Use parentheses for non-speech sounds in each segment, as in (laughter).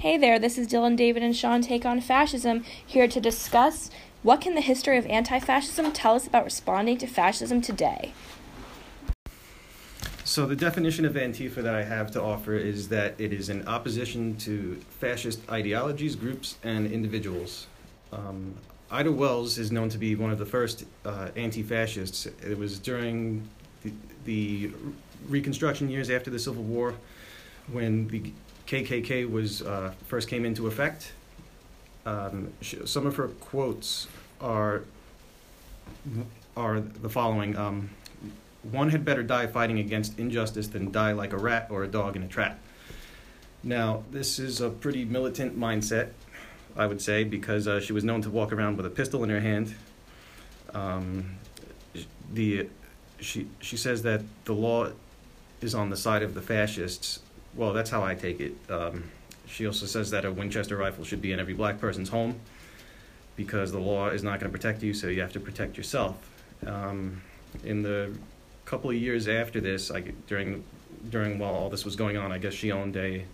Hey there, this is Dylan, David, and Sean Take on Fascism here to discuss what can the history of anti-fascism tell us about responding to fascism today. So the definition of Antifa that I have to offer is that it is in opposition to fascist ideologies, groups, and individuals. Um, Ida Wells is known to be one of the first uh, anti-fascists. It was during the, the Reconstruction years after the Civil War when the KKK was uh, first came into effect. Um, some of her quotes are are the following: um, "One had better die fighting against injustice than die like a rat or a dog in a trap." Now, this is a pretty militant mindset, I would say, because uh, she was known to walk around with a pistol in her hand. Um, the she she says that the law is on the side of the fascists well, that's how I take it. Um, she also says that a Winchester rifle should be in every black person's home because the law is not going to protect you, so you have to protect yourself. Um, in the couple of years after this, I, during during while all this was going on, I guess she owned a.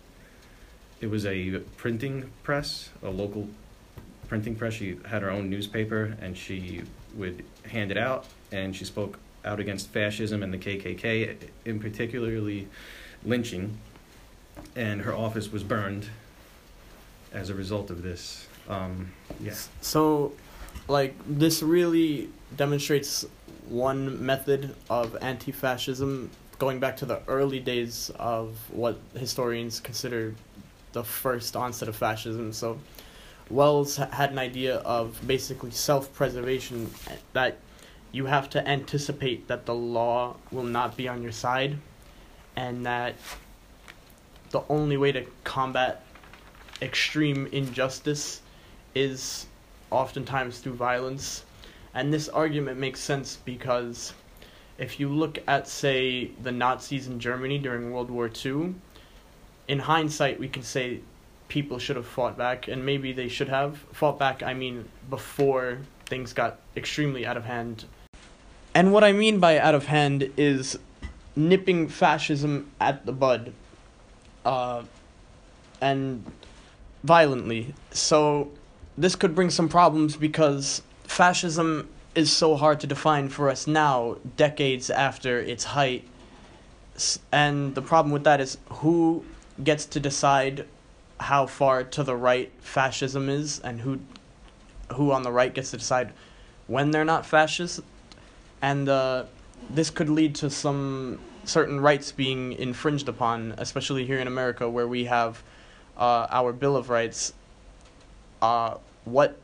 It was a printing press, a local printing press. She had her own newspaper, and she would hand it out. And she spoke out against fascism and the KKK, in particularly lynching and her office was burned as a result of this. Um, yeah. So, like, this really demonstrates one method of anti fascism going back to the early days of what historians consider the first onset of fascism. So, Wells had an idea of basically self preservation that you have to anticipate that the law will not be on your side and that the only way to combat extreme injustice is oftentimes through violence. And this argument makes sense because if you look at, say, the Nazis in Germany during World War II, in hindsight, we can say people should have fought back, and maybe they should have fought back, I mean, before things got extremely out of hand. And what I mean by out of hand is nipping fascism at the bud uh, and violently. So this could bring some problems because fascism is so hard to define for us now, decades after its height. And the problem with that is who gets to decide how far to the right fascism is and who who on the right gets to decide when they're not fascist and uh, this could lead to some certain rights being infringed upon, especially here in America where we have uh, our Bill of Rights. Uh, what,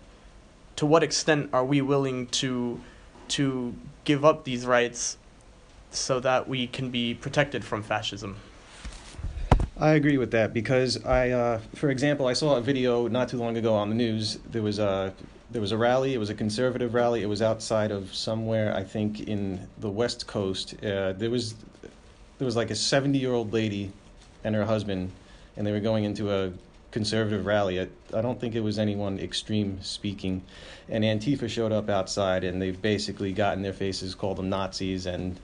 to what extent are we willing to, to give up these rights so that we can be protected from fascism? I agree with that because I, uh, for example, I saw a video not too long ago on the news. There was a there was a rally. It was a conservative rally. It was outside of somewhere, I think, in the West Coast. Uh, there was there was like a 70 year old lady and her husband, and they were going into a conservative rally. I, I don't think it was anyone extreme speaking. And Antifa showed up outside, and they've basically gotten their faces, called them Nazis, and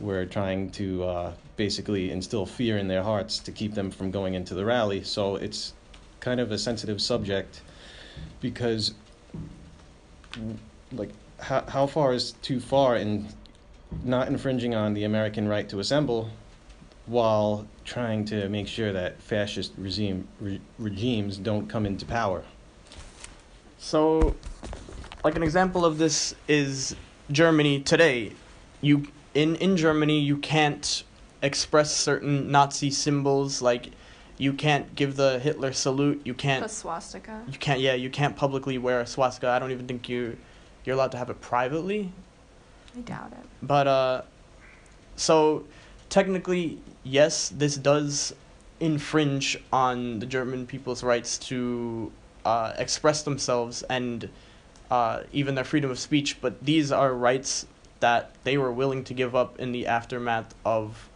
were trying to uh, basically instill fear in their hearts to keep them from going into the rally. So it's kind of a sensitive subject because, like, how, how far is too far in not infringing on the American right to assemble while trying to make sure that fascist regime, re- regimes don't come into power. So, like an example of this is Germany today. You in in Germany you can't express certain Nazi symbols like you can't give the Hitler salute. You can't the swastika. You can't yeah, you can't publicly wear a swastika. I don't even think you you're allowed to have it privately. I doubt it. But uh, so technically, yes, this does infringe on the German people's rights to uh, express themselves and uh, even their freedom of speech. But these are rights that they were willing to give up in the aftermath of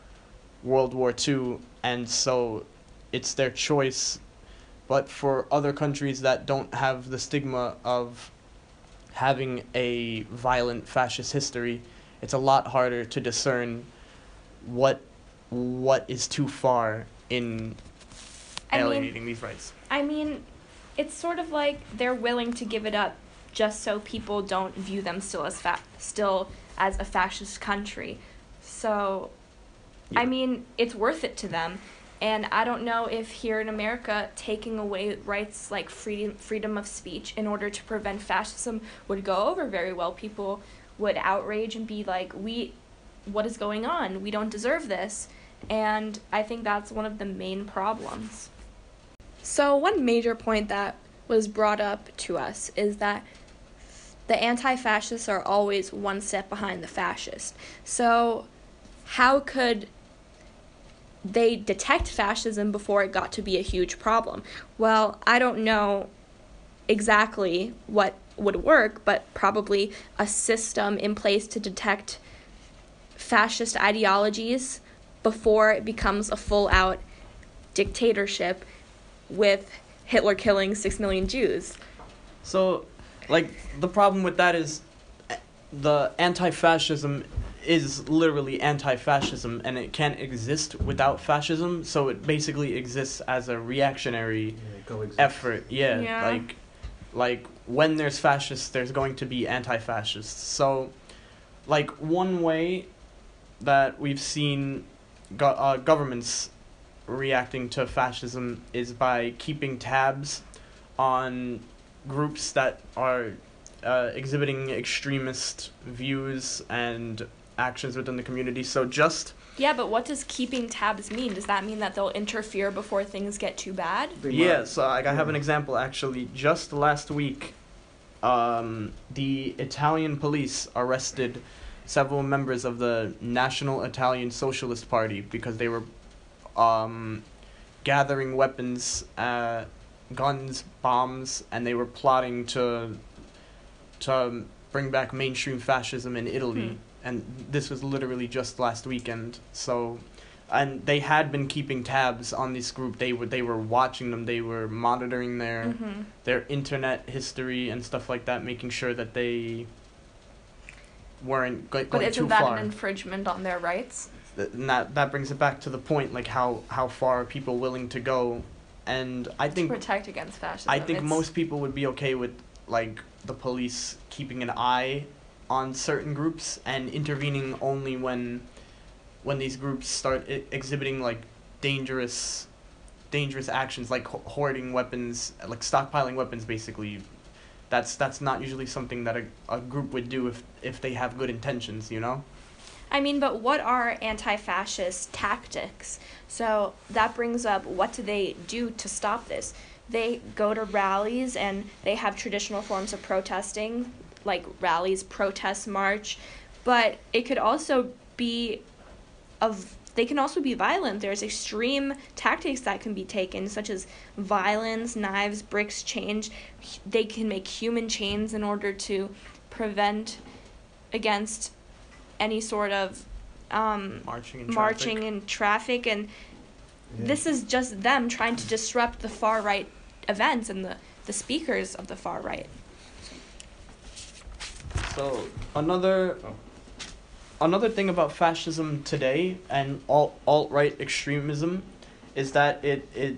World War II, and so it's their choice. But for other countries that don't have the stigma of having a violent fascist history, it's a lot harder to discern what what is too far in I mean- alienating these rights. I mean, it's sort of like they're willing to give it up just so people don't view them still as fa- still as a fascist country. So, I mean, it's worth it to them. And I don't know if here in America, taking away rights like freedom freedom of speech in order to prevent fascism would go over very well. People would outrage and be like, "We, what is going on? We don't deserve this." And I think that's one of the main problems. So, one major point that was brought up to us is that the anti fascists are always one step behind the fascists. So, how could they detect fascism before it got to be a huge problem? Well, I don't know exactly what would work, but probably a system in place to detect fascist ideologies before it becomes a full out dictatorship with Hitler killing six million Jews. So, like, the problem with that is eh, the anti fascism is literally anti fascism and it can't exist without fascism, so it basically exists as a reactionary effort. Yeah, Yeah. like like when there's fascists, there's going to be anti-fascists. So, like one way that we've seen go- uh, governments reacting to fascism is by keeping tabs on groups that are uh, exhibiting extremist views and actions within the community. So just Yeah, but what does keeping tabs mean? Does that mean that they'll interfere before things get too bad? Yeah, so like I have an example actually. Just last week, um, the Italian police arrested several members of the National Italian Socialist Party because they were um, gathering weapons, uh, guns, bombs, and they were plotting to to bring back mainstream fascism in Italy. Hmm. And this was literally just last weekend. So and they had been keeping tabs on this group. They were they were watching them. They were monitoring their Mm-hmm. their internet history and stuff like that, making sure that they weren't go- But going isn't too that far. an infringement on their rights? And that that brings it back to the point, like how how far are people willing to go? And I to think protect against fascism. I think It's- most people would be okay with like the police keeping an eye on certain groups and intervening only when when these groups start I- exhibiting like dangerous dangerous actions like ho- hoarding weapons like stockpiling weapons basically that's that's not usually something that a, a group would do if if they have good intentions you know I mean, but what are anti fascist tactics? So that brings up what do they do to stop this? They go to rallies and they have traditional forms of protesting, like rallies, protests, march, but it could also be of they can also be violent. There's extreme tactics that can be taken, such as violence, knives, bricks, chains. They can make human chains in order to prevent against any sort of um, marching in marching traffic. in traffic and this is just them trying to disrupt the far right events and the, the speakers of the far right So another another thing about fascism today and alt alt right extremism is that it it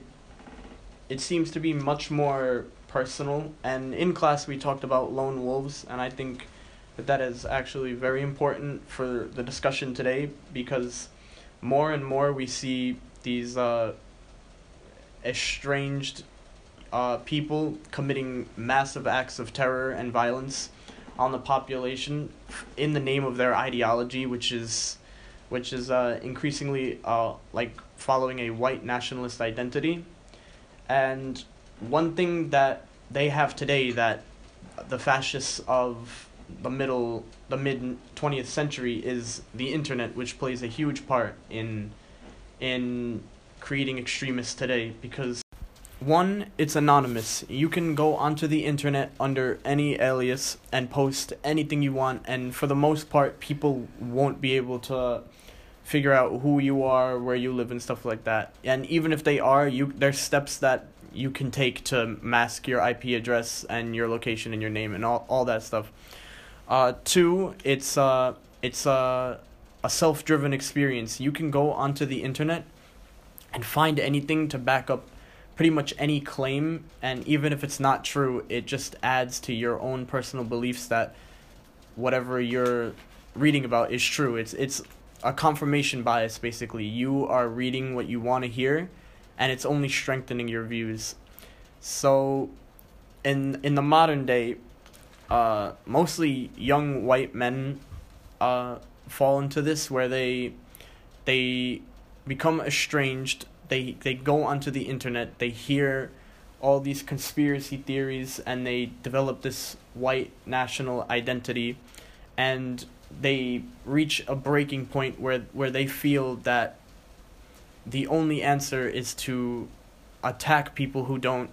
it seems to be much more personal. And in class we talked about lone wolves, and I think that that is actually very important for the discussion today because more and more we see these uh, estranged uh, people committing massive acts of terror and violence on the population in the name of their ideology, which is which is uh, increasingly uh, like following a white nationalist identity. And one thing that they have today that the fascists of the middle the mid 20th century is the internet which plays a huge part in in creating extremists today because one, it's anonymous. You can go onto the internet under any alias and post anything you want, and for the most part, people won't be able to figure out who you are, where you live, and stuff like that. And even if they are, you there's steps that you can take to mask your IP address and your location and your name and all, all that stuff. Uh, two, it's uh, it's uh, a self-driven experience. You can go onto the internet and find anything to back up pretty much any claim, and even if it's not true, it just adds to your own personal beliefs that whatever you're reading about is true. It's it's a confirmation bias basically. You are reading what you want to hear, and it's only strengthening your views. So, in in the modern day, uh, mostly young white men uh, fall into this where they they become estranged. They they go onto the internet. They hear all these conspiracy theories, and they develop this white national identity, and they reach a breaking point where where they feel that the only answer is to attack people who don't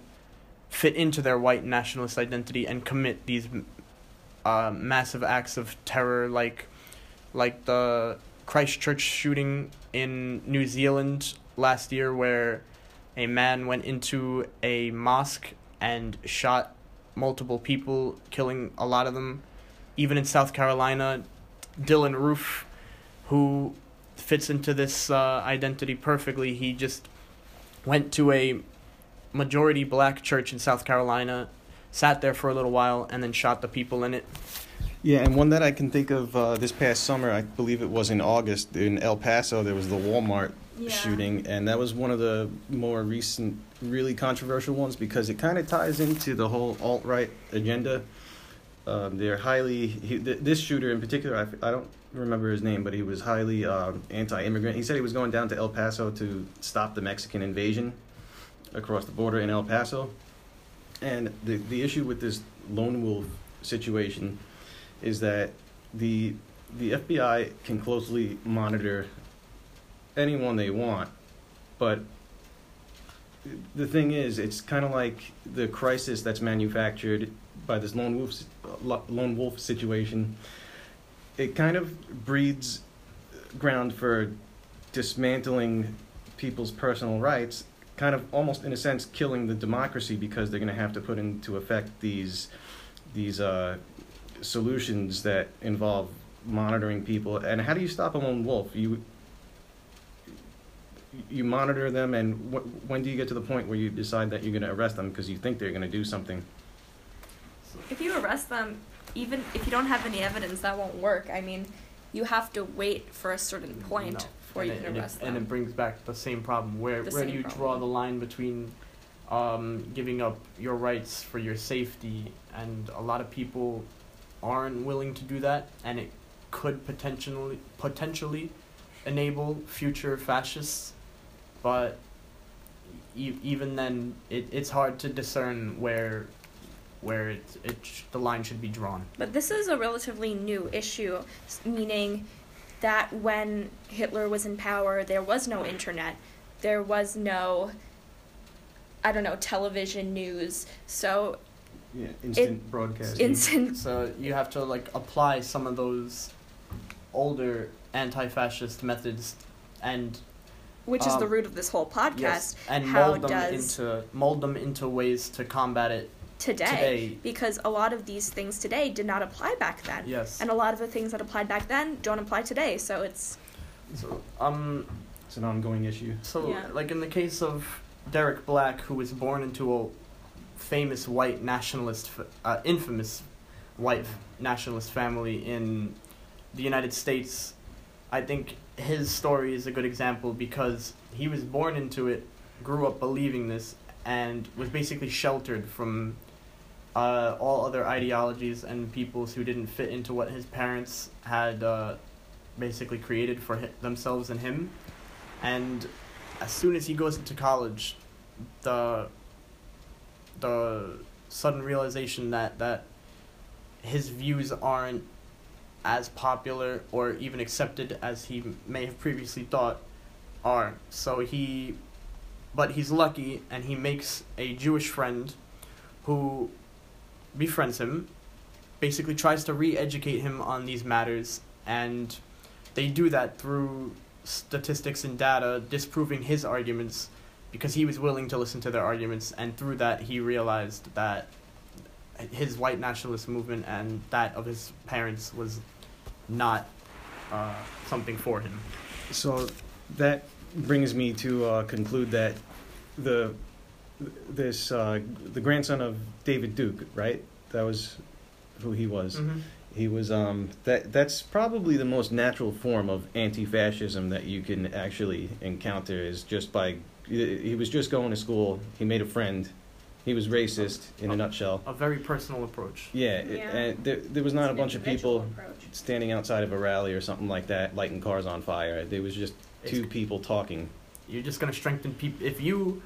fit into their white nationalist identity and commit these uh, massive acts of terror like like the Christchurch shooting in New Zealand last year where a man went into a mosque and shot multiple people killing a lot of them even in South Carolina Dylann Roof who fits into this uh, identity perfectly he just went to a majority black church in South Carolina, sat there for a little while, and then shot the people in it. Yeah, and one that I can think of uh, this past summer, I believe it was in August in El Paso, there was the Walmart Yeah. shooting, and that was one of the more recent, really controversial ones because it kind of ties into the whole alt right agenda. Um, they're highly, he, th- this shooter in particular, I, I don't remember his name, but he was highly um, anti immigrant. He said he was going down to El Paso to stop the Mexican invasion across the border in El Paso. And the, the issue with this lone wolf situation is that the the FBI can closely monitor anyone they want, but the thing is, it's kind of like the crisis that's manufactured by this lone wolf lone wolf situation. It kind of breeds ground for dismantling people's personal rights, kind of almost in a sense killing the democracy because they're going to have to put into effect these these uh, solutions that involve monitoring people. And how do you stop a lone wolf? You you monitor them, and wh- when do you get to the point where you decide that you're going to arrest them because you think they're going to do something? If you arrest them, even if you don't have any evidence, that won't work. I mean, you have to wait for a certain point No. before and you it, can and arrest it, them. And it brings back the same problem. Where The where do same you draw problem. the line between um, giving up your rights for your safety? And a lot of people aren't willing to do that, and it could potentially potentially enable future fascists. But e- even then, it, it's hard to discern where where it, it sh- the line should be drawn. But this is a relatively new issue, meaning that when Hitler was in power, there was no internet, there was no, I don't know, television news. So, Yeah, instant broadcasting. instant. So you have to like apply some of those older anti-fascist methods and Which is the Um, root of this whole podcast. yes, and how mold them does- into mold them into ways to combat it. today, Today. because a lot of these things today did not apply back then. Yes. And a lot of the things that applied back then don't apply today. So it's So um It's an ongoing issue. so Yeah. like in the case of Derek Black who was born into a famous white nationalist uh, infamous white nationalist family in the United States I think his story is a good example because he was born into it, grew up believing this, and was basically sheltered from uh, all other ideologies and peoples who didn't fit into what his parents had uh, basically created for themselves and him. And as soon as he goes into college, the the sudden realization that that his views aren't as popular or even accepted as he may have previously thought are. So he, but he's lucky and he makes a Jewish friend who befriends him, basically tries to re educate him on these matters, and they do that through statistics and data disproving his arguments because he was willing to listen to their arguments, and through that, he realized that his white nationalist movement and that of his parents was not uh, something for him. So that brings me to uh, conclude that the this uh, the grandson of David Duke, right? That was who he was. Mm-hmm. He was um that that's probably the most natural form of anti-fascism that you can actually encounter is just by he was just going to school, he made a friend. He was racist in a nutshell. A very personal approach. Yeah, it- Yeah. and there, there was not It's a bunch of people approach. standing outside of a rally or something like that lighting cars on fire. There was just two It's- people talking. You're just gonna strengthen people. If you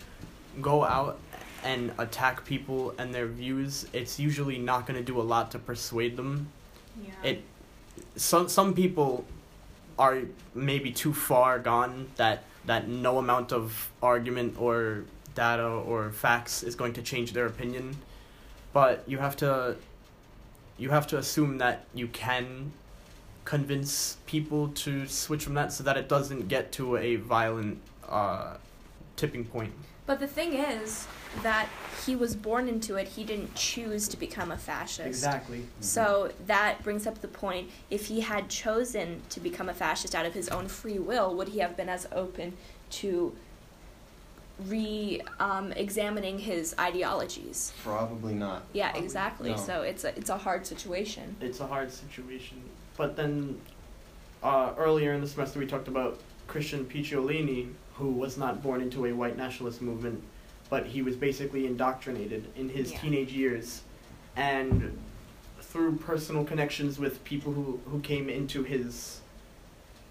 go out and attack people and their views, it's usually not gonna do a lot to persuade them. Yeah. It some some people are maybe too far gone that that no amount of argument or data or facts is going to change their opinion. But you have to you have to assume that you can convince people to switch from that so that it doesn't get to a violent uh, tipping point. But the thing is that he was born into it. He didn't choose to become a fascist. Exactly. So that brings up the point if he had chosen to become a fascist out of his own free will, would he have been as open to re um, examining his ideologies? Probably not. Yeah, Probably exactly. no. So it's a, it's a hard situation. It's a hard situation. But then uh, earlier in the semester, we talked about Christian Picciolini, who was not born into a white nationalist movement, but he was basically indoctrinated in his Yeah. teenage years. And through personal connections with people who, who came into his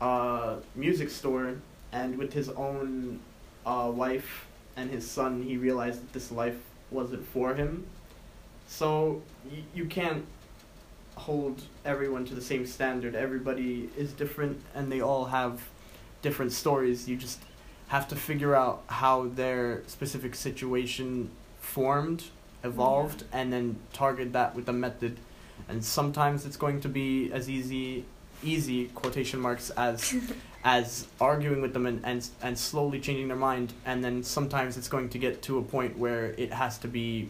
uh, music store and with his own uh, wife and his son, he realized that this life wasn't for him. So y- you can't hold everyone to the same standard. Everybody is different and they all have different stories. You just have to figure out how their specific situation formed, evolved, and then target that with a method. And sometimes it's going to be as easy easy quotation marks as (laughs) as arguing with them and, and and slowly changing their mind and then sometimes it's going to get to a point where it has to be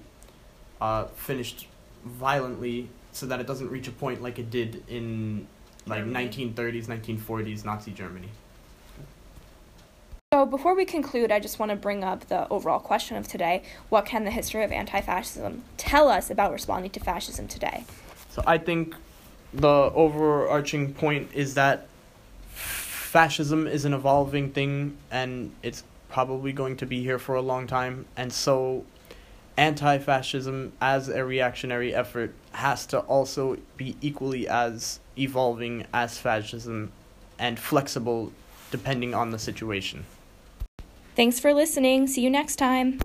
uh, finished violently so that it doesn't reach a point like it did in like Germany. 1930s 1940s nazi germany So before we conclude, I just want to bring up the overall question of today: What can the history of anti-fascism tell us about responding to fascism today? so i think the overarching point is that fascism is an evolving thing and it's probably going to be here for a long time and so anti-fascism as a reactionary effort has to also be equally as evolving as fascism and flexible depending on the situation Thanks for listening. See you next time.